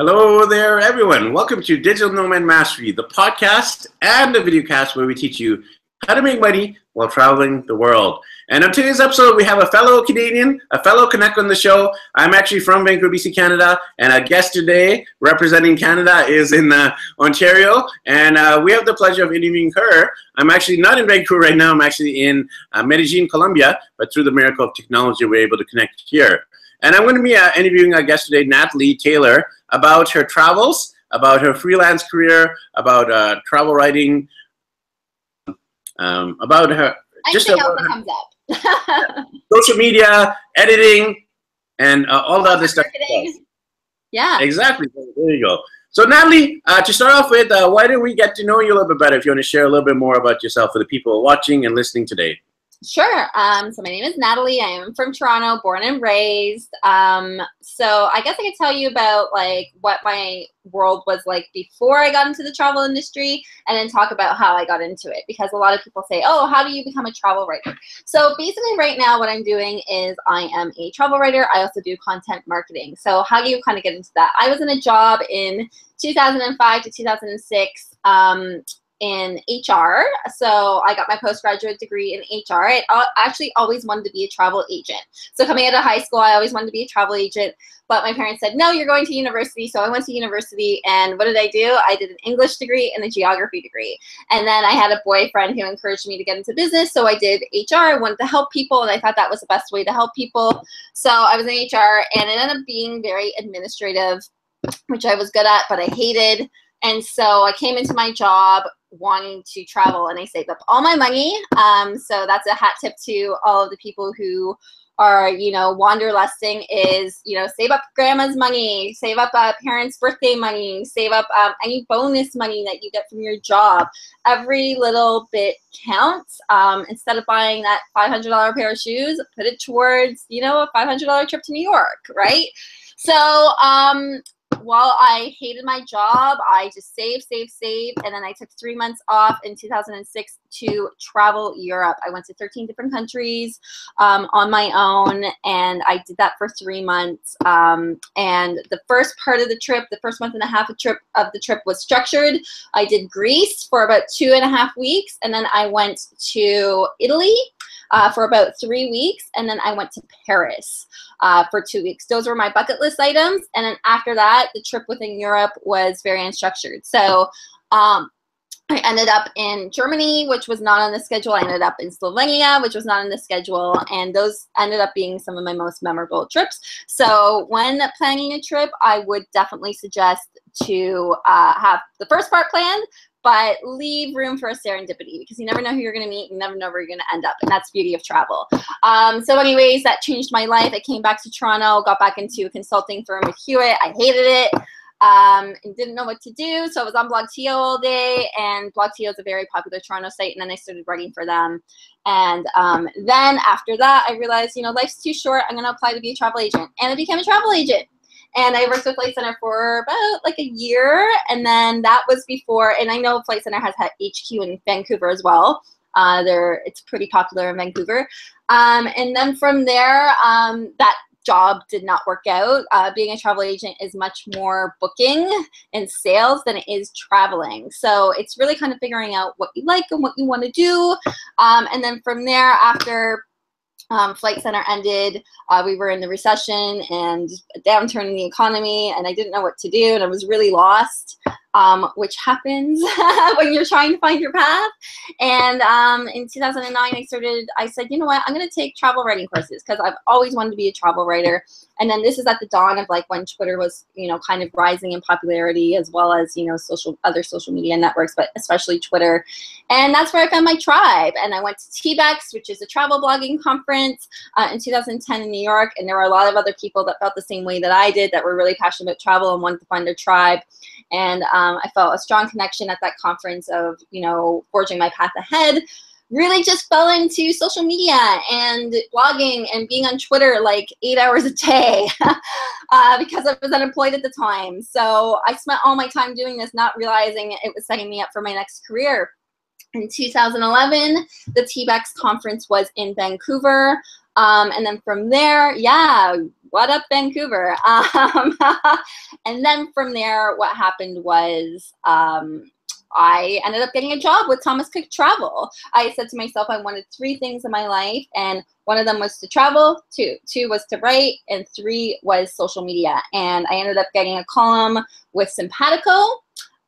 Hello there, everyone. Welcome to Digital Nomad Mastery, the podcast and the videocast where we teach you how to make money while traveling the world. And on today's episode, we have a fellow Canadian, a fellow Canuck on the show. I'm actually from Vancouver, BC, Canada, and our guest today representing Canada is in uh, Ontario, and uh, we have the pleasure of interviewing her. I'm actually not in Vancouver right now. I'm actually in uh, Medellin, Colombia, but through the miracle of technology, we're able to connect here. And I'm going to be uh, interviewing our guest today, Natalie Taylor, about her travels, about her freelance career, about uh, travel writing, um, about her just about her, comes up. social media, editing, and uh, all the other stuff. Yeah. Exactly. There you go. So Natalie, uh, to start off with, uh, why don't we get to know you a little bit better? If you want to share a little bit more about yourself for the people watching and listening today. Sure. Um, so my name is Natalie. I am from Toronto, born and raised. Um, so I guess I could tell you about like what my world was like before I got into the travel industry, and then talk about how I got into it. Because a lot of people say, "Oh, how do you become a travel writer?" So basically, right now, what I'm doing is I am a travel writer. I also do content marketing. So how do you kind of get into that? I was in a job in 2005 to 2006. Um, in HR. So I got my postgraduate degree in HR. Uh, I actually always wanted to be a travel agent. So coming out of high school, I always wanted to be a travel agent. But my parents said, no, you're going to university. So I went to university. And what did I do? I did an English degree and a geography degree. And then I had a boyfriend who encouraged me to get into business. So I did HR. I wanted to help people. And I thought that was the best way to help people. So I was in HR. And it ended up being very administrative, which I was good at, but I hated. And so I came into my job wanting to travel and I save up all my money. Um, so that's a hat tip to all of the people who are, you know, wanderlusting is, you know, save up grandma's money, save up uh, parents' birthday money, save up um, any bonus money that you get from your job. Every little bit counts. Um, instead of buying that $500 pair of shoes, put it towards, you know, a $500 trip to New York, right? So um, while I hated my job, I just saved, saved, saved. And then I took three months off in 2006 to travel Europe. I went to 13 different countries um, on my own, and I did that for three months. Um, and the first part of the trip, the first month and a half of, trip, of the trip was structured. I did Greece for about two and a half weeks, and then I went to Italy uh, for about three weeks, and then I went to Paris uh, for two weeks. Those were my bucket list items, and then after that, the trip within Europe was very unstructured. So um, I ended up in Germany, which was not on the schedule. I ended up in Slovenia, which was not on the schedule. And those ended up being some of my most memorable trips. So when planning a trip, I would definitely suggest to uh, have the first part planned, but leave room for a serendipity because you never know who you're going to meet. You never know where you're going to end up. And that's beauty of travel. Um, so anyways, that changed my life. I came back to Toronto, got back into a consulting firm with Hewitt. I hated it um, and didn't know what to do. So I was on BlogTO all day, and BlogTO is a very popular Toronto site. And then I started writing for them. And um, then after that, I realized, you know, life's too short. I'm going to apply to be a travel agent. And I became a travel agent. And I worked with Flight Centre for about like a year. And then that was before, and I know Flight Centre has had HQ in Vancouver as well. Uh, they're, it's pretty popular in Vancouver. Um, and then from there, um, that job did not work out. Uh, being a travel agent is much more booking and sales than it is traveling. So it's really kind of figuring out what you like and what you want to do. Um, and then from there, after um, Flight Centre ended. Uh, we were in the recession and a downturn in the economy, and I didn't know what to do, and I was really lost um, which happens when you're trying to find your path. And um, in 2009, I started, I said, you know what, I'm going to take travel writing courses because I've always wanted to be a travel writer. And then this is at the dawn of like when Twitter was, you know, kind of rising in popularity as well as, you know, social other social media networks, but especially Twitter. And that's where I found my tribe. And I went to TBEX, which is a travel blogging conference uh, in 2010 in New York. And there were a lot of other people that felt the same way that I did that were really passionate about travel and wanted to find their tribe. And um, I felt a strong connection at that conference of, you know, forging my path ahead. Really just fell into social media and blogging and being on Twitter like eight hours a day uh, because I was unemployed at the time. So I spent all my time doing this, not realizing it was setting me up for my next career. In 2011, the TBEX conference was in Vancouver. Um, and then from there, yeah, what up, Vancouver? Um, and then from there, what happened was um, I ended up getting a job with Thomas Cook Travel. I said to myself, I wanted three things in my life, and one of them was to travel, two, two was to write, and three was social media. And I ended up getting a column with Sympatico,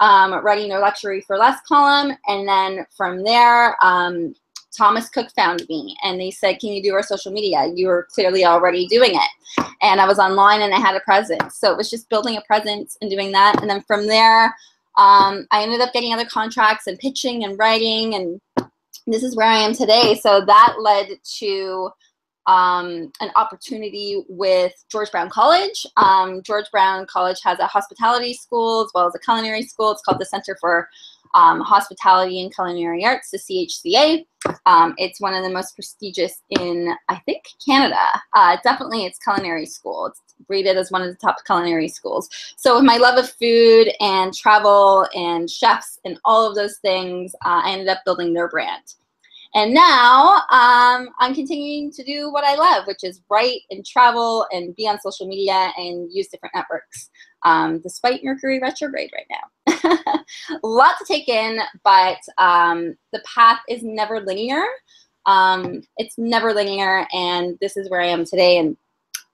um, writing their luxury for less column, and then from there, um, Thomas Cook found me and they said, Can you do our social media? You were clearly already doing it. And I was online and I had a presence. So it was just building a presence and doing that. And then from there, um, I ended up getting other contracts and pitching and writing. And this is where I am today. So that led to um, an opportunity with George Brown College. Um, George Brown College has a hospitality school as well as a culinary school. It's called the Center for um, Hospitality and Culinary Arts, the CHCA. Um, it's one of the most prestigious in, I think, Canada. Uh, definitely, it's culinary school. It's rated as one of the top culinary schools. So, with my love of food and travel and chefs and all of those things, uh, I ended up building their brand. And now um, I'm continuing to do what I love, which is write and travel and be on social media and use different networks, um, despite Mercury retrograde right now. a lot to take in, but um, the path is never linear. Um, it's never linear, and this is where I am today. And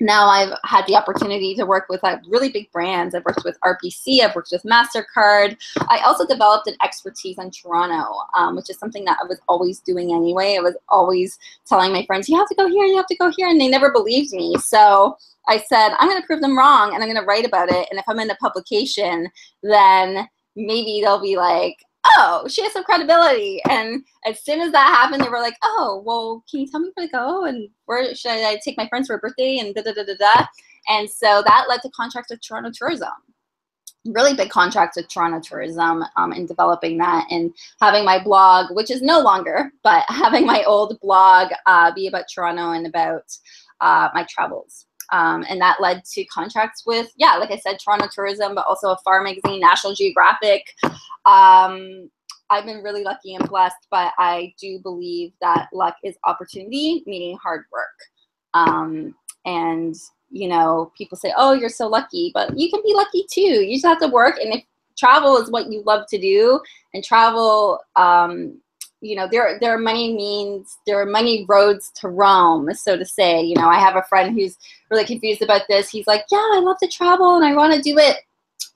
now I've had the opportunity to work with like really big brands. I've worked with RBC, I've worked with MasterCard. I also developed an expertise in Toronto, um, which is something that I was always doing anyway. I was always telling my friends, you have to go here, you have to go here, and they never believed me. So I said, I'm going to prove them wrong and I'm going to write about it. And if I'm in a publication, then maybe they'll be like, oh, she has some credibility. And as soon as that happened, they were like, oh, well, can you tell me where to go? And where should I take my friends for a birthday? And da da da da da. And so that led to contracts with Toronto Tourism. Really big contracts with Toronto Tourism um, in developing that and having my blog, which is no longer, but having my old blog uh, be about Toronto and about uh, my travels. Um, and that led to contracts with, yeah, like I said, Toronto Tourism, but also Afar Magazine, National Geographic. Um, I've been really lucky and blessed, but I do believe that luck is opportunity, meaning hard work. Um, and, you know, people say, oh, you're so lucky, but you can be lucky too. You just have to work. And if travel is what you love to do, and travel, um, you know there there are many means there are many roads to Rome so to say. You know I have a friend who's really confused about this. He's like yeah I love to travel and I want to do it.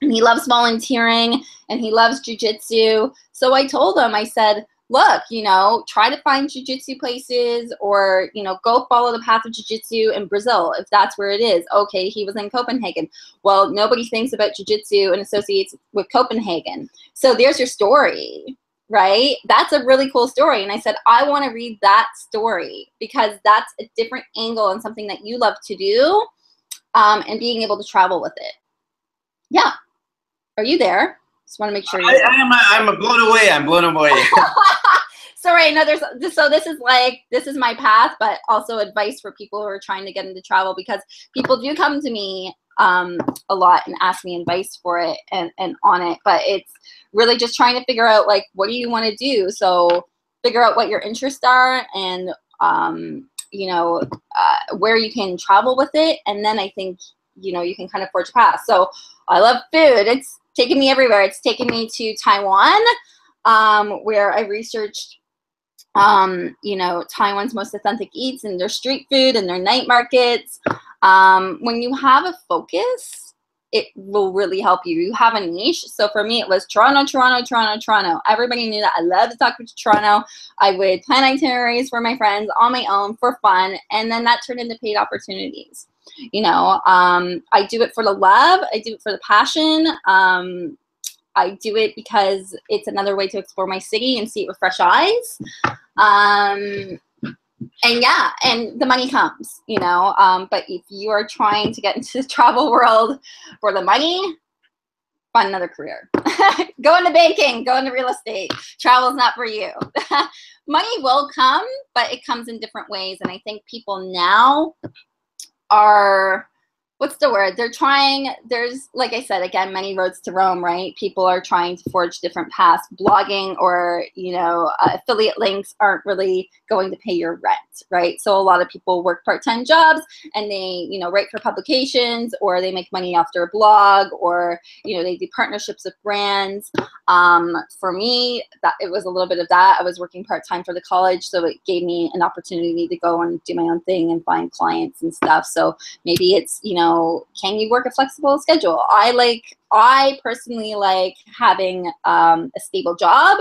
And he loves volunteering and he loves jujitsu. So I told him I said look you know try to find jujitsu places or you know go follow the path of jujitsu in Brazil if that's where it is. Okay he was in Copenhagen. Well nobody thinks about jujitsu and associates with Copenhagen. So there's your story right? That's a really cool story. And I said, I want to read that story because that's a different angle and something that you love to do um, and being able to travel with it. Yeah. Are you there? Just want to make sure. I, I am. I'm blown away. I'm blown away. so right now there's so this is like this is my path but also advice for people who are trying to get into travel because people do come to me um, a lot and ask me advice for it and, and on it. But it's really just trying to figure out like what do you want to do? So figure out what your interests are and um, you know uh, where you can travel with it. And then i think you know you can kind of forge a path. So i love food. It's taken me everywhere. It's taken me to taiwan um, where i researched um, you know taiwan's most authentic eats and their street food and their night markets um, when you have a focus it will really help you. You have a niche. So for me, it was Toronto, Toronto, Toronto, Toronto. Everybody knew that I love to talk to Toronto. I would plan itineraries for my friends on my own for fun. And then that turned into paid opportunities. You know, um, I do it for the love. I do it for the passion. Um, I do it because it's another way to explore my city and see it with fresh eyes. Um, and yeah, and the money comes, you know. Um, but if you are trying to get into the travel world for the money, find another career. go into banking, go into real estate. Travel is not for you. money will come, but it comes in different ways. And I think people now are what's the word? They're trying, there's, like I said, again, many roads to Rome, right? People are trying to forge different paths. Blogging or, you know, uh, affiliate links aren't really going to pay your rent, right? So a lot of people work part-time jobs and they, you know, write for publications or they make money off their blog or, you know, they do partnerships with brands. Um, for me, that it was a little bit of that. I was working part-time for the college, so it gave me an opportunity to go and do my own thing and find clients and stuff. So maybe it's, you know, know, can you work a flexible schedule? I like, I personally like having um, a stable job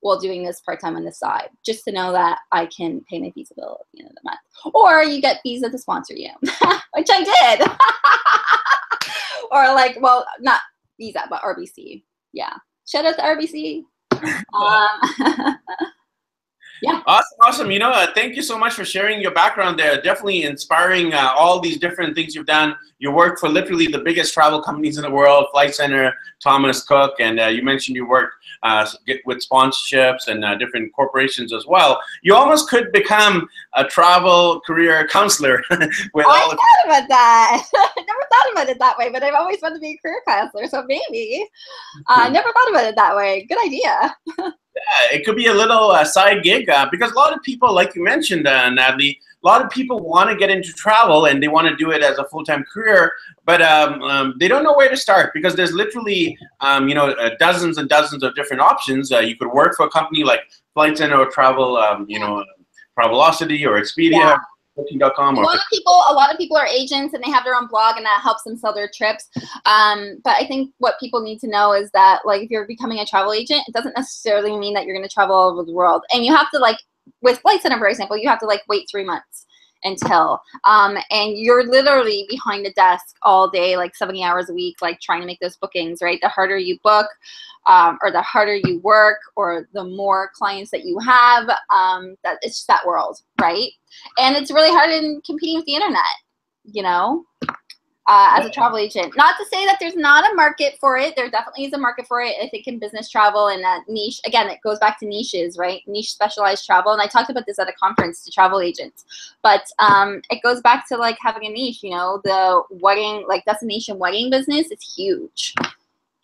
while doing this part time on the side, just to know that I can pay my visa bill at the end of the month. Or you get visa to sponsor you, which I did. or like, well, not visa, but RBC. Yeah. Shout out to RBC. um, yeah. Awesome, awesome. You know, uh, thank you so much for sharing your background there. Definitely inspiring uh, all these different things you've done. You work for literally the biggest travel companies in the world, Flight Centre, Thomas Cook, and uh, you mentioned you work uh, with sponsorships and uh, different corporations as well. You almost could become a travel career counselor. with I all thought about that. I never thought about it that way, but I've always wanted to be a career counselor, so maybe. Uh, I never thought about it that way. Good idea. Yeah, it could be a little uh, side gig uh, because a lot of people, like you mentioned, uh, Natalie, a lot of people want to get into travel and they want to do it as a full-time career, but um, um, they don't know where to start because there's literally, um, you know, uh, dozens and dozens of different options. Uh, you could work for a company like Flight Centre or Travel, um, you know, Travelocity or Expedia. Yeah. Booking.com. A lot of people, a lot of people are agents and they have their own blog, and that helps them sell their trips. Um, but I think what people need to know is that, like, if you're becoming a travel agent, it doesn't necessarily mean that you're going to travel all over the world, and you have to like, with Flight Centre, for example, you have to like wait three months until um, and you're literally behind the desk all day like 70 hours a week like trying to make those bookings right? The harder you book um, or the harder you work or the more clients that you have um, that it's just that world right? And it's really hard in competing with the internet you know uh, as a travel agent. Not to say that there's not a market for it. There definitely is a market for it. I think in business travel and that niche, again, it goes back to niches, right? Niche specialized travel. And I talked about this at a conference to travel agents. But um, it goes back to like having a niche, you know, the wedding, like destination wedding business is huge.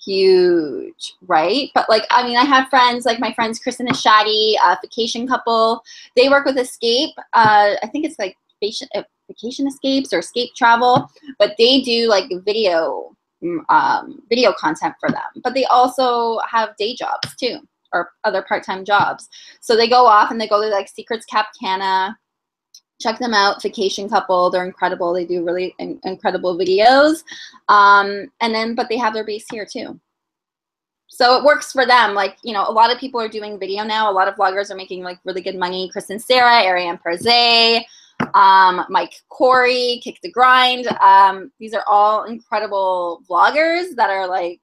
Huge, right? But like, I mean, I have friends like my friends Kristen and Shadi, a vacation couple. They work with Escape. Uh, I think it's like vacation vacation escapes or escape travel, but they do like video mm, um, video content for them. But they also have day jobs too or other part-time jobs. So they go off and they go to like Secrets Cap Cana. Check them out, Vacation Couple. They're incredible. They do really in incredible videos. Um, and then, but they have their base here too. So it works for them. Like, you know, a lot of people are doing video now. A lot of vloggers are making like really good money. Kristen Sarah, Arienne Parzei, um, Mike Corey, Kick the Grind. Um, these are all incredible vloggers that are like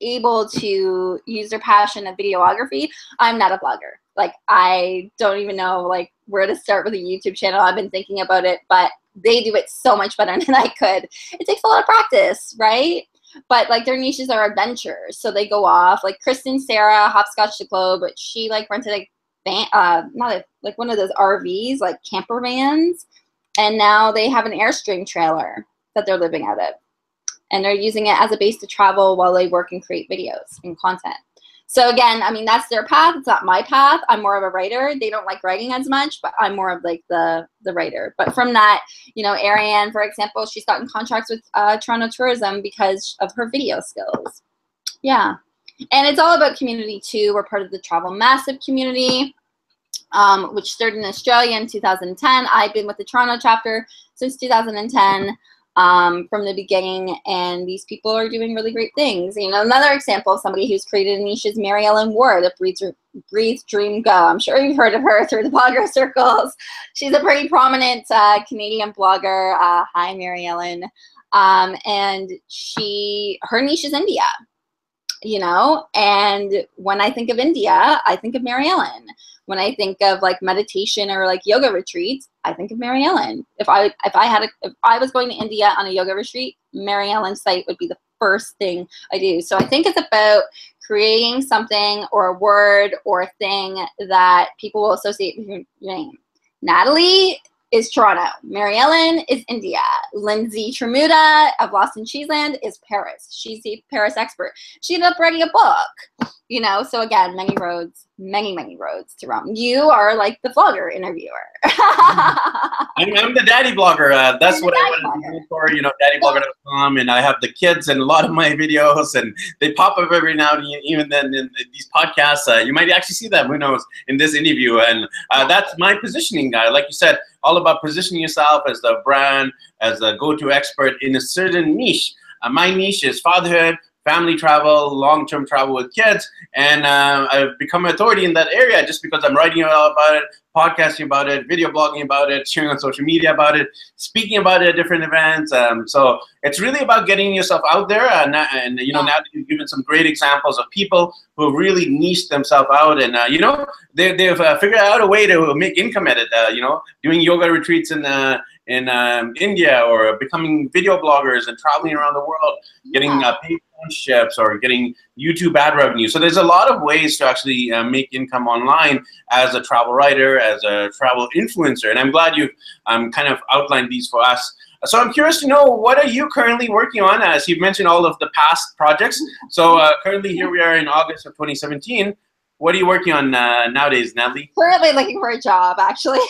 able to use their passion of videography. I'm not a vlogger. Like I don't even know like where to start with a YouTube channel. I've been thinking about it, but they do it so much better than I could. It takes a lot of practice, right? But like their niches are adventures, so they go off. Like Kristen Sarah, Hopscotch the Globe, but she like rented a van, uh, not a, like one of those RVs, like camper vans, and now they have an Airstream trailer that they're living out of. And they're using it as a base to travel while they work and create videos and content. So again, I mean, that's their path. It's not my path. I'm more of a writer. They don't like writing as much, but I'm more of like the the writer. But from that, you know, Arienne, for example, she's gotten contracts with uh, Toronto Tourism because of her video skills. Yeah. And it's all about community too. We're part of the Travel Massive community, um, which started in Australia in 2010. I've been with the Toronto chapter since 2010 um, from the beginning, and these people are doing really great things. You know, another example of somebody who's created a niche is Mariellen Ward of Breathe, Breathe Dream Go. I'm sure you've heard of her through the blogger circles. She's a pretty prominent uh, Canadian blogger. Uh, hi, Mary Ellen. Um, and she, her niche is India you know? And when i think of india i think of mariellen. When i think of like meditation or like yoga retreats i think of mariellen. If i if i had a, if i was going to india on a yoga retreat mariellen's site would be the first thing i do. So i think it's about creating something or a word or a thing that people will associate with your name. Natalie is Toronto. Mariellen is India. Lindsey Tramuta of Lost in Cheeseland is Paris. She's the Paris expert. She ended up writing a book, you know. So again, many roads, many, many roads to Rome. You are like the vlogger interviewer. I'm, I'm, the daddy blogger. Uh, that's what I want to do for, you know, daddyblogger.com. And I have the kids and a lot of my videos, and they pop up every now and even then in these podcasts. Uh, you might actually see them, who knows, in this interview. And uh, that's my positioning, guy. Like you said, all about positioning yourself as the brand, as a go-to expert in a certain niche. Uh, my niche is fatherhood, family travel, long-term travel with kids, and uh, I've become an authority in that area just because I'm writing about it, podcasting about it, video blogging about it, sharing on social media about it, speaking about it at different events. Um, so it's really about getting yourself out there, and, and you know now that you've given some great examples of people who really niched themselves out, and uh, you know they, they've uh, figured out a way to make income at it. Uh, you know, doing yoga retreats uh, in um, India or becoming video bloggers and traveling around the world, getting uh, paid sponsorships or getting YouTube ad revenue. So there's a lot of ways to actually uh, make income online as a travel writer, as a travel influencer. And I'm glad you've um, kind of outlined these for us. So I'm curious to know what are you currently working on? As you've mentioned all of the past projects. So uh, currently here we are in August of 2017. What are you working on uh, nowadays, Natalie? Currently looking for a job, actually.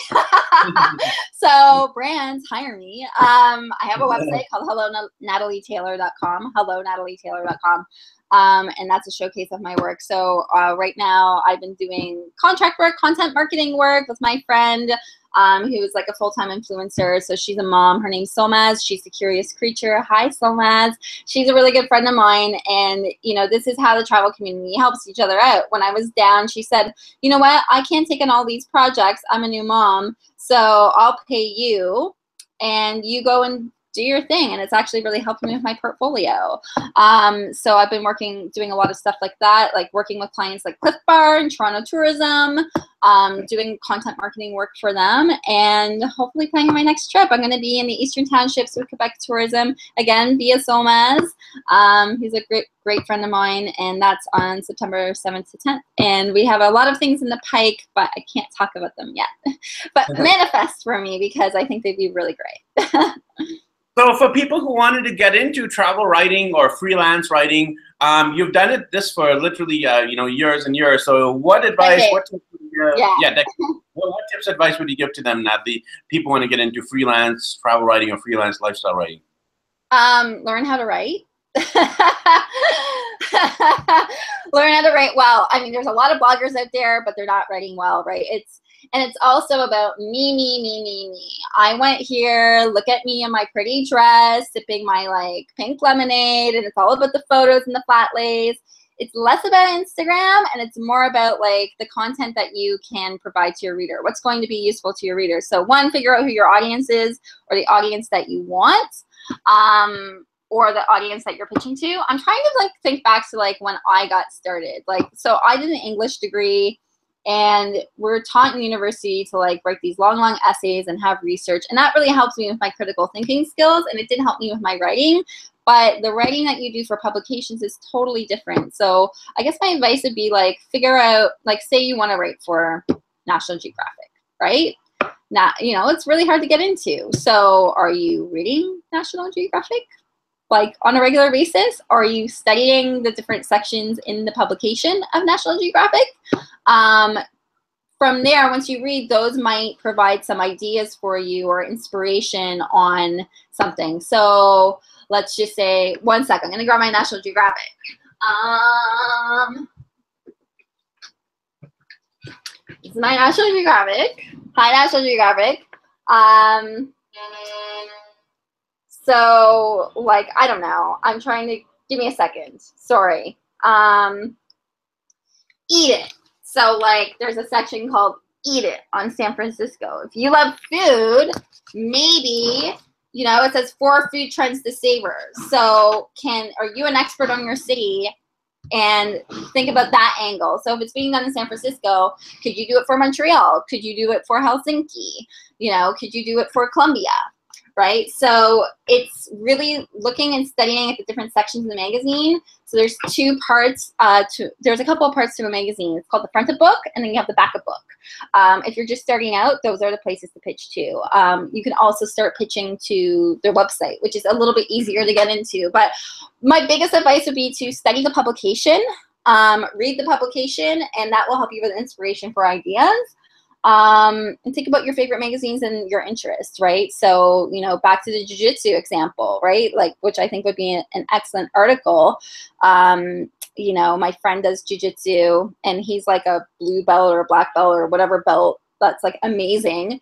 so brands hire me. Um, I have a website called hellonatalietaylor.com. Hellonatalietaylor.com. Um, and that's a showcase of my work. So uh, right now, I've been doing contract work, content marketing work with my friend um, who is like a full-time influencer. So she's a mom. Her name's Somaz. She's a curious creature. Hi, Somaz. She's a really good friend of mine. And, you know, this is how the travel community helps each other out. When I was down, she said, you know what? I can't take on all these projects. I'm a new mom. So I'll pay you and you go and do your thing and it's actually really helped me with my portfolio. Um, so i've been working doing a lot of stuff like that like working with clients like clif bar and toronto tourism um, doing content marketing work for them and hopefully planning my next trip. I'm going to be in the eastern townships with quebec tourism again via somaz um, he's a great great friend of mine and that's on september 7th to 10th and we have a lot of things in the pike but i can't talk about them yet. But manifest for me because i think they'd be really great So for people who wanted to get into travel writing or freelance writing, um, you've done it this for literally uh, you know years and years. So what advice? What tips, uh, yeah. yeah what, what tips advice would you give to them that the people want to get into freelance travel writing or freelance lifestyle writing? Um, learn how to write. learn how to write well. I mean, there's a lot of bloggers out there, but they're not writing well, right? It's and it's also about me, me, me, me, me. I went here, look at me in my pretty dress, sipping my like pink lemonade, and it's all about the photos and the flat lays. It's less about Instagram and it's more about like the content that you can provide to your reader. What's going to be useful to your reader. So one, figure out who your audience is or the audience that you want. Um, or the audience that you're pitching to. I'm trying to like think back to like when I got started. Like, so I did an English degree and we're taught in university to like write these long long essays and have research. And that really helps me with my critical thinking skills and it did help me with my writing. But the writing that you do for publications is totally different. So i guess my advice would be like figure out like say you want to write for national geographic right? Now you know it's really hard to get into. So are you reading national geographic like on a regular basis? Are you studying the different sections in the publication of National Geographic? Um, from there, once you read, those might provide some ideas for you or inspiration on something. So let's just say, one second, I'm gonna grab my National Geographic. Um, this is my National Geographic. Hi, National Geographic. Um, so, like, I don't know. I'm trying to give me a second. Sorry. Um, eat it. So, like, there's a section called Eat It on San Francisco. If you love food, maybe you know it says four food trends to savor. So, can are you an expert on your city? And think about that angle. So if it's being done in San Francisco, could you do it for Montreal? Could you do it for Helsinki? You know, could you do it for Colombia? Right? So it's really looking and studying at the different sections of the magazine. So there's two parts uh, to, there's a couple of parts to a magazine. It's called the front of book and then you have the back of book. Um, if you're just starting out, those are the places to pitch to. Um, you can also start pitching to their website, which is a little bit easier to get into. But my biggest advice would be to study the publication, um, read the publication, and that will help you with inspiration for ideas um, and think about your favorite magazines and your interests, right? So, you know, back to the jujitsu example, right? Like, which I think would be an, excellent article. Um, you know, my friend does jujitsu and he's like a blue belt or a black belt or whatever belt that's like amazing.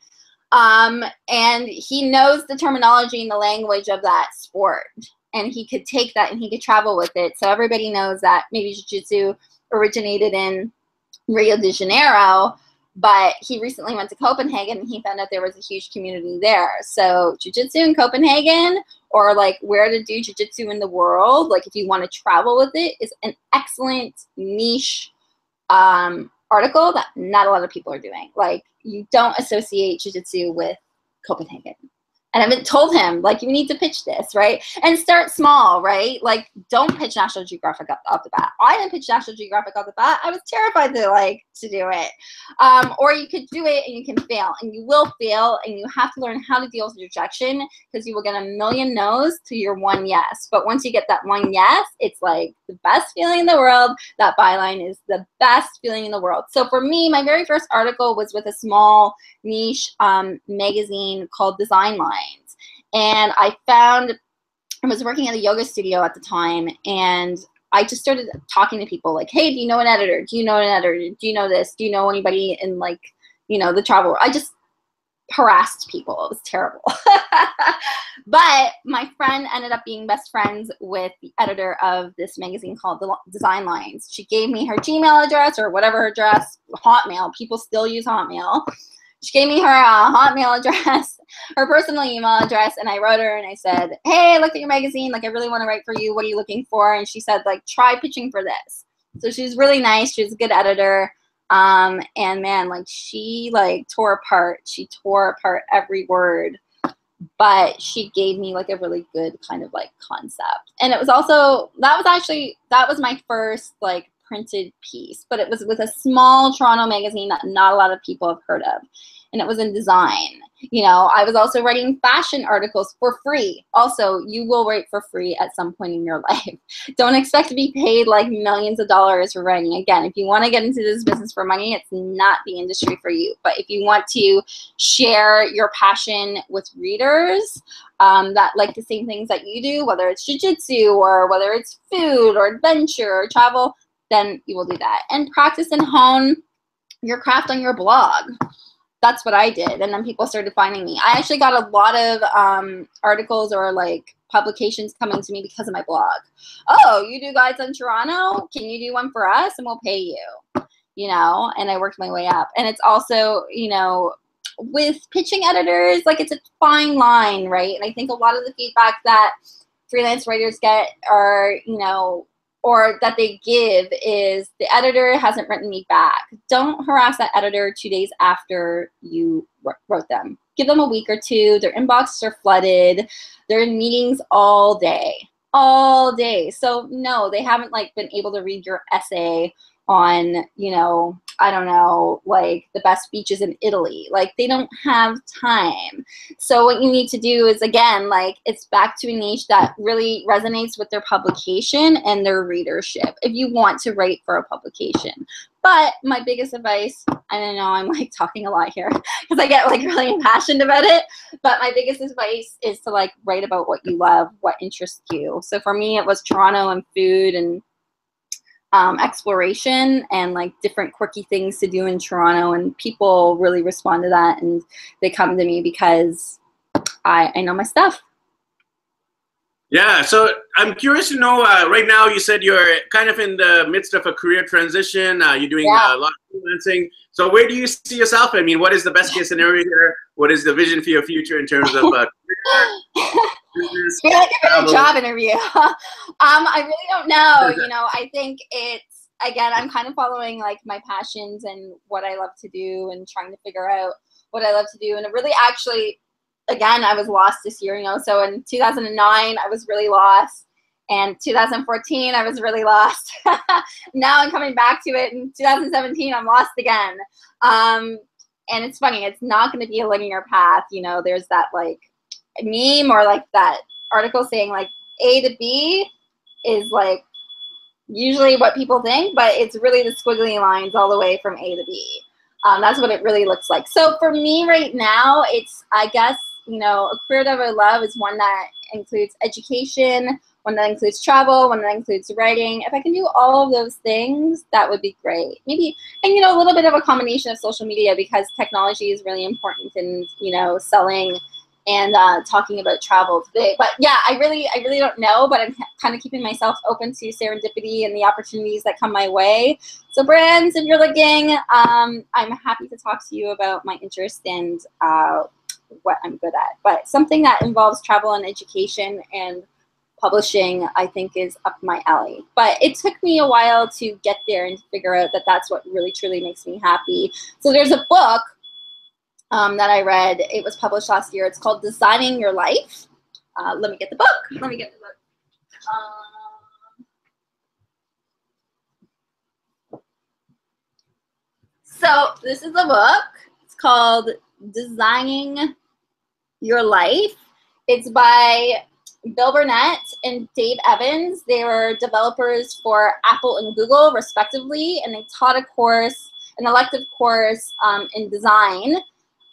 Um, and he knows the terminology and the language of that sport. And he could take that and he could travel with it. So everybody knows that maybe jiu-jitsu originated in Rio de Janeiro, but he recently went to Copenhagen and he found out there was a huge community there. So jujitsu in Copenhagen or like where to do jujitsu in the world, like if you want to travel with it, is an excellent niche um, article that not a lot of people are doing. Like you don't associate jujitsu with Copenhagen and I haven't told him like you need to pitch this, right? And start small, right? Like don't pitch National Geographic off the bat. I didn't pitch National Geographic off the bat. I was terrified to like to do it. Um, or you could do it and you can fail, and you will fail, and you have to learn how to deal with rejection because you will get a million no's to your one yes. But once you get that one yes, it's like the best feeling in the world. That byline is the best feeling in the world. So for me, my very first article was with a small niche um, magazine called Design Lines. And I found, I was working at a yoga studio at the time, and I just started talking to people like, hey, do you know an editor? Do you know an editor? Do you know this? Do you know anybody in like, you know, the travel? I just harassed people. It was terrible. but my friend ended up being best friends with the editor of this magazine called the Design Lines. She gave me her Gmail address or whatever her address, Hotmail. People still use Hotmail. She gave me her uh, Hotmail address, her personal email address, and I wrote her and I said, "Hey, I looked at your magazine. Like, I really want to write for you. What are you looking for?" And she said, "Like, try pitching for this." So she's really nice. She's a good editor. Um, and man, like she like tore apart. She tore apart every word, but she gave me like a really good kind of like concept. And it was also that was actually that was my first like printed piece, but it was with a small Toronto magazine that not a lot of people have heard of. And it was in design. You know, I was also writing fashion articles for free. Also, you will write for free at some point in your life. Don't expect to be paid like millions of dollars for writing. Again, if you want to get into this business for money, it's not the industry for you. But if you want to share your passion with readers, um, that like the same things that you do, whether it's jujitsu or whether it's food or adventure or travel, then you will do that. And practice and hone your craft on your blog. That's what I did. And then people started finding me. I actually got a lot of um, articles or like publications coming to me because of my blog. Oh, you do guides in Toronto? Can you do one for us? And we'll pay you. You know, and I worked my way up. And it's also, you know, with pitching editors, like it's a fine line, right? And I think a lot of the feedback that freelance writers get are, you know, or that they give is the editor hasn't written me back. Don't harass that editor two days after you wrote them. Give them a week or two. Their inboxes are flooded. They're in meetings all day, all day. So no, they haven't like been able to read your essay on, you know, I don't know, like the best beaches in Italy. Like they don't have time. So what you need to do is again, like it's back to a niche that really resonates with their publication and their readership if you want to write for a publication. But my biggest advice, I don't know I'm like talking a lot here because I get like really impassioned about it. But my biggest advice is to like write about what you love, what interests you. So for me, it was Toronto and food and um, exploration and like different quirky things to do in Toronto. And people really respond to that and they come to me because I, I know my stuff. Yeah, so I'm curious to know. Uh, right now, you said you're kind of in the midst of a career transition. Uh, you're doing yeah. a lot of freelancing. So, where do you see yourself? I mean, what is the best case scenario here? What is the vision for your future in terms of uh, feel like a job interview. um, I really don't know. You know, I think it's again, I'm kind of following like my passions and what I love to do, and trying to figure out what I love to do. And it really, actually, again, I was lost this year, you know. So in 2009, I was really lost. And 2014, I was really lost. now I'm coming back to it. In 2017, I'm lost again. Um, and it's funny, it's not going to be a linear path. You know, there's that like meme or like that article saying like A to B is like usually what people think, but it's really the squiggly lines all the way from A to B. Um, that's what it really looks like. So for me right now, it's, I guess, you know, a career that I love is one that includes education, one that includes travel, one that includes writing. If I can do all of those things, that would be great. Maybe, and you know, a little bit of a combination of social media because technology is really important in, you know, selling and uh, talking about travel today. But yeah, I really, I really don't know, but I'm kind of keeping myself open to serendipity and the opportunities that come my way. So brands, if you're looking, um, I'm happy to talk to you about my interest and uh, what I'm good at. But something that involves travel and education and publishing, I think is up my alley. But it took me a while to get there and figure out that that's what really truly makes me happy. So there's a book um, that I read. It was published last year. It's called Designing Your Life. Uh, let me get the book. Let me get the book. Um, so this is a book. It's called Designing Your Life. It's by Bill Burnett and Dave Evans. They were developers for Apple and Google, respectively, and they taught a course, an elective course um, in design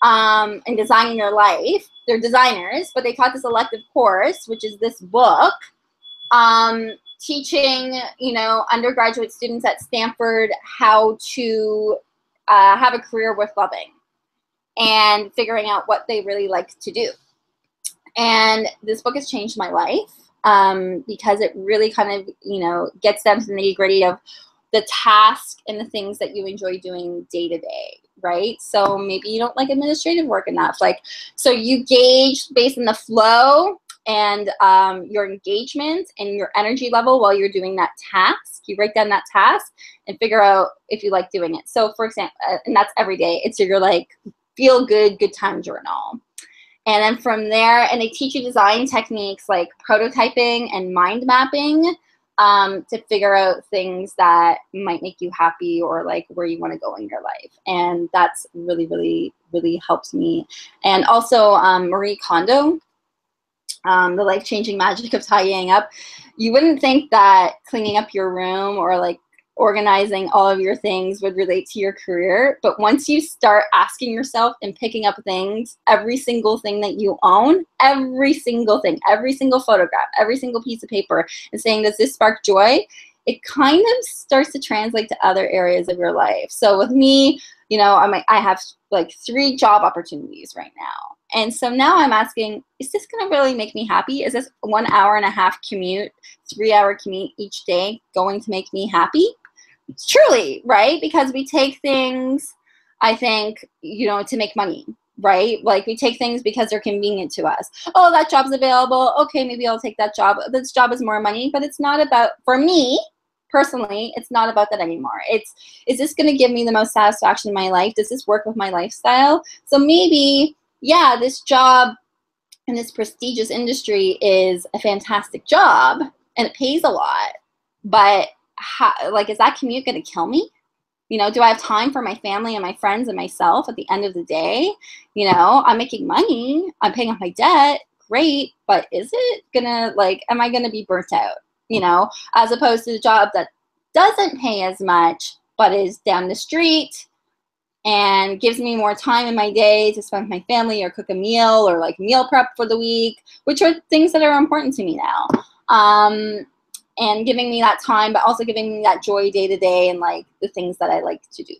um, and designing your life. They're designers, but they taught this elective course, which is this book, um, teaching you know undergraduate students at Stanford how to uh, have a career worth loving and figuring out what they really like to do. And this book has changed my life um, because it really kind of you know gets down to the nitty gritty of the task and the things that you enjoy doing day to day right? So maybe you don't like administrative work enough. Like, so you gauge based on the flow and um, your engagement and your energy level while you're doing that task. You write down that task and figure out if you like doing it. So, for example, uh, and that's every day. It's your like feel good, good time journal. And then from there, and they teach you design techniques like prototyping and mind mapping um, to figure out things that might make you happy or like where you want to go in your life. And that's really, really, really helps me. And also um, Marie Kondo, um, the life changing magic of tidying up. You wouldn't think that cleaning up your room or like organizing all of your things would relate to your career. But once you start asking yourself and picking up things, every single thing that you own, every single thing, every single photograph, every single piece of paper, and saying, does this spark joy? It kind of starts to translate to other areas of your life. So with me, you know, I'm, I have like three job opportunities right now. And so now I'm asking, is this going to really make me happy? Is this one hour and a half commute, three hour commute each day going to make me happy? Truly, right? Because we take things, I think, you know, to make money, right? Like we take things because they're convenient to us. Oh, that job's available. Okay, maybe I'll take that job. This job is more money, but it's not about, for me, personally, it's not about that anymore. It's, is this going to give me the most satisfaction in my life? Does this work with my lifestyle? So maybe, yeah, this job in this prestigious industry is a fantastic job and it pays a lot, but how, like, is that commute going to kill me? You know, do I have time for my family and my friends and myself at the end of the day? You know, I'm making money, I'm paying off my debt, great, but is it gonna, like, am I gonna be burnt out? You know, as opposed to the job that doesn't pay as much, but is down the street and gives me more time in my day to spend with my family or cook a meal or like meal prep for the week, which are things that are important to me now. Um, and giving me that time, but also giving me that joy day to day and like the things that I like to do.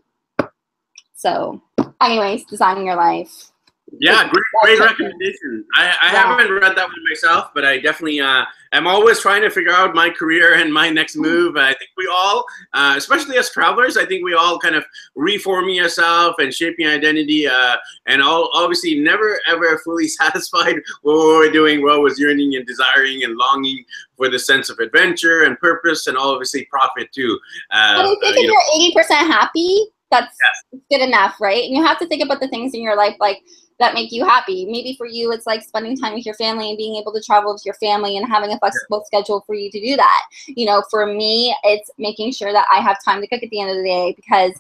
So, anyways, designing your life. Yeah, great, great recommendation. I, I haven't read that one myself, but I definitely uh, am always trying to figure out my career and my next mm-hmm. move. I think we all, uh, especially as travelers, I think we all kind of reforming ourselves and shaping identity, uh, and all obviously never ever fully satisfied with what we're doing. We're always yearning and desiring and longing for the sense of adventure and purpose, and obviously profit too. Uh, but I think if you are eighty percent happy, that's yes. good enough, right? And you have to think about the things in your life like that make you happy. Maybe for you, it's like spending time with your family and being able to travel with your family and having a flexible yeah. schedule for you to do that. You know, for me, it's making sure that I have time to cook at the end of the day because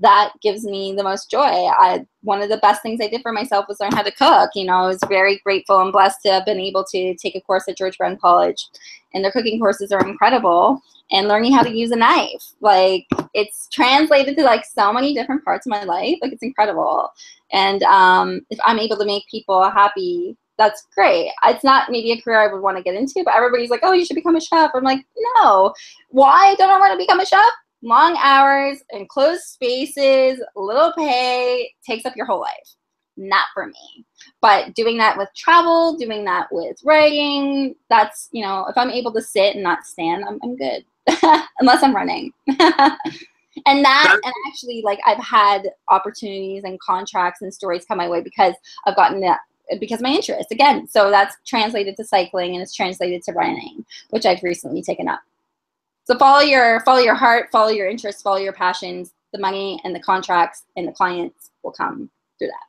that gives me the most joy. I one of the best things I did for myself was learn how to cook. You know, I was very grateful and blessed to have been able to take a course at George Brown College, and their cooking courses are incredible. And learning how to use a knife, like it's translated to like so many different parts of my life. Like it's incredible. And um, if I'm able to make people happy, that's great. It's not maybe a career I would want to get into, but everybody's like, oh, you should become a chef. I'm like, no. Why don't I want to become a chef? long hours, enclosed spaces, little pay takes up your whole life. Not for me. But doing that with travel, doing that with writing, that's, you know, if I'm able to sit and not stand, I'm, I'm good. Unless I'm running. and that and actually like i've had opportunities and contracts and stories come my way because i've gotten that because my interest again so that's translated to cycling and it's translated to running which i've recently taken up so follow your follow your heart, follow your interests, follow your passions. The money and the contracts and the clients will come through that.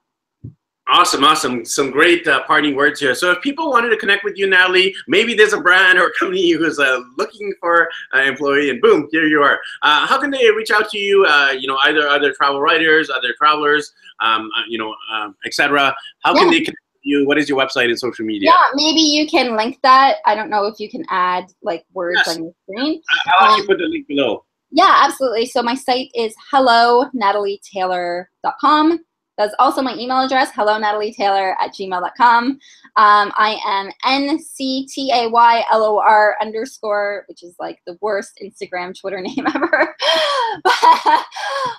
Awesome, awesome. Some great uh, parting words here. So if people wanted to connect with you, Natalie, maybe there's a brand or a company who's uh, looking for an employee, and boom, here you are. Uh, how can they reach out to you? Uh, you know, either other travel writers, other travelers, um, uh, you know, um, etc. How yeah. can they connect you? What is your website and social media? Yeah, maybe you can link that. I don't know if you can add like words yes. on your screen. I'll actually um, put the link below. Yeah, absolutely. So my site is hello natalietaylor.com. That's also my email address, hello Natalie Taylor at gmail.com. Um, I am N-C-T-A-Y-L-O-R underscore, which is like the worst Instagram, Twitter name ever.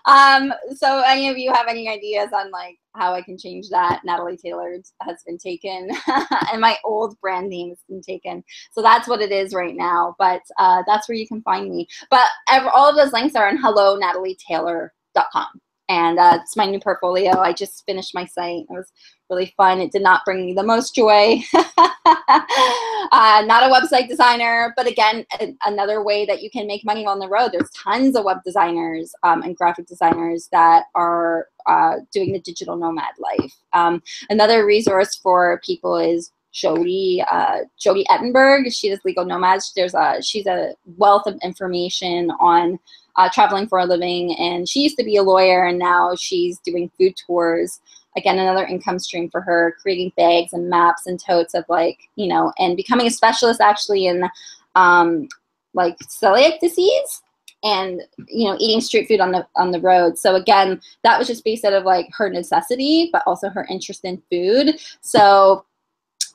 um, so any of you have any ideas on like how I can change that, Natalie Taylor has been taken and my old brand name has been taken. So that's what it is right now. But uh, that's where you can find me. But all of those links are on hellonatalietaylor.com and uh, it's my new portfolio. I just finished my site. It was really fun. It did not bring me the most joy. uh, not a website designer, but again, a- another way that you can make money on the road. There's tons of web designers um, and graphic designers that are uh, doing the digital nomad life. Um, another resource for people is Jodi, uh, Jodi Ettenberg. She does legal nomads. There's a she's a wealth of information on uh, traveling for a living. And she used to be a lawyer, and now she's doing food tours. Again, another income stream for her, creating bags and maps and totes of like, you know, and becoming a specialist actually in um, like celiac disease and you know eating street food on the on the road so again that was just based out of like her necessity but also her interest in food so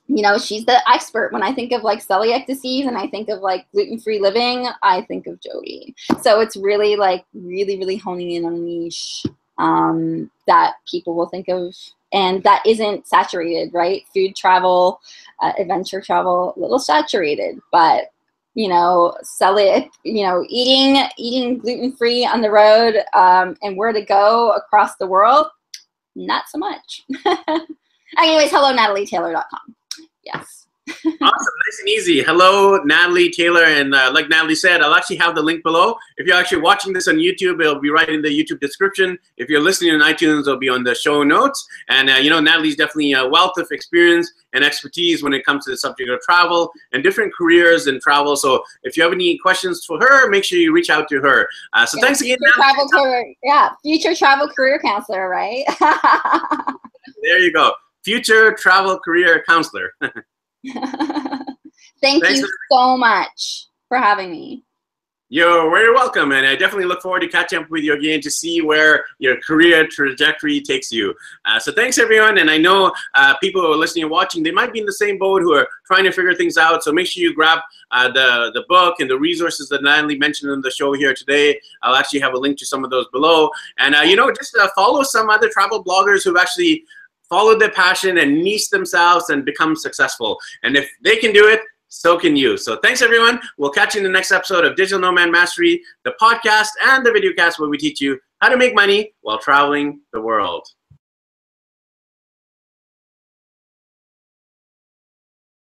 you know, she's the expert. When I think of like celiac disease and I think of like gluten free living, I think of Jodi. So it's really like really, really honing in on a niche um, that people will think of and that isn't saturated, right? Food travel, uh, adventure travel, a little saturated, but you know, celiac, you know, eating eating gluten free on the road um, and where to go across the world, not so much. Anyways, hello, natalietaylor.com yes. awesome, nice and easy. Hello, Natalie Taylor, and uh, like Natalie said, I'll actually have the link below. If you're actually watching this on YouTube, it'll be right in the YouTube description. If you're listening on iTunes, it'll be on the show notes. And uh, you know, Natalie's definitely a wealth of experience and expertise when it comes to the subject of travel and different careers in travel. So if you have any questions for her, make sure you reach out to her. Uh, so yeah, thanks again. Travel career, yeah, future travel career counselor, right? there you go future travel career counselor. Thank Thanks you so much for having me. You're very welcome, and I definitely look forward to catching up with you again to see where your career trajectory takes you. Uh, so thanks, everyone, and I know uh, people who are listening and watching, they might be in the same boat who are trying to figure things out, so make sure you grab uh, the, the book and the resources that Natalie mentioned in the show here today. I'll actually have a link to some of those below. And, uh, you know, just uh, follow some other travel bloggers who've actually followed their passion and niche themselves and become successful. And if they can do it, so can you. So thanks everyone. We'll catch you in the next episode of Digital Nomad Mastery, the podcast and the videocast where we teach you how to make money while traveling the world.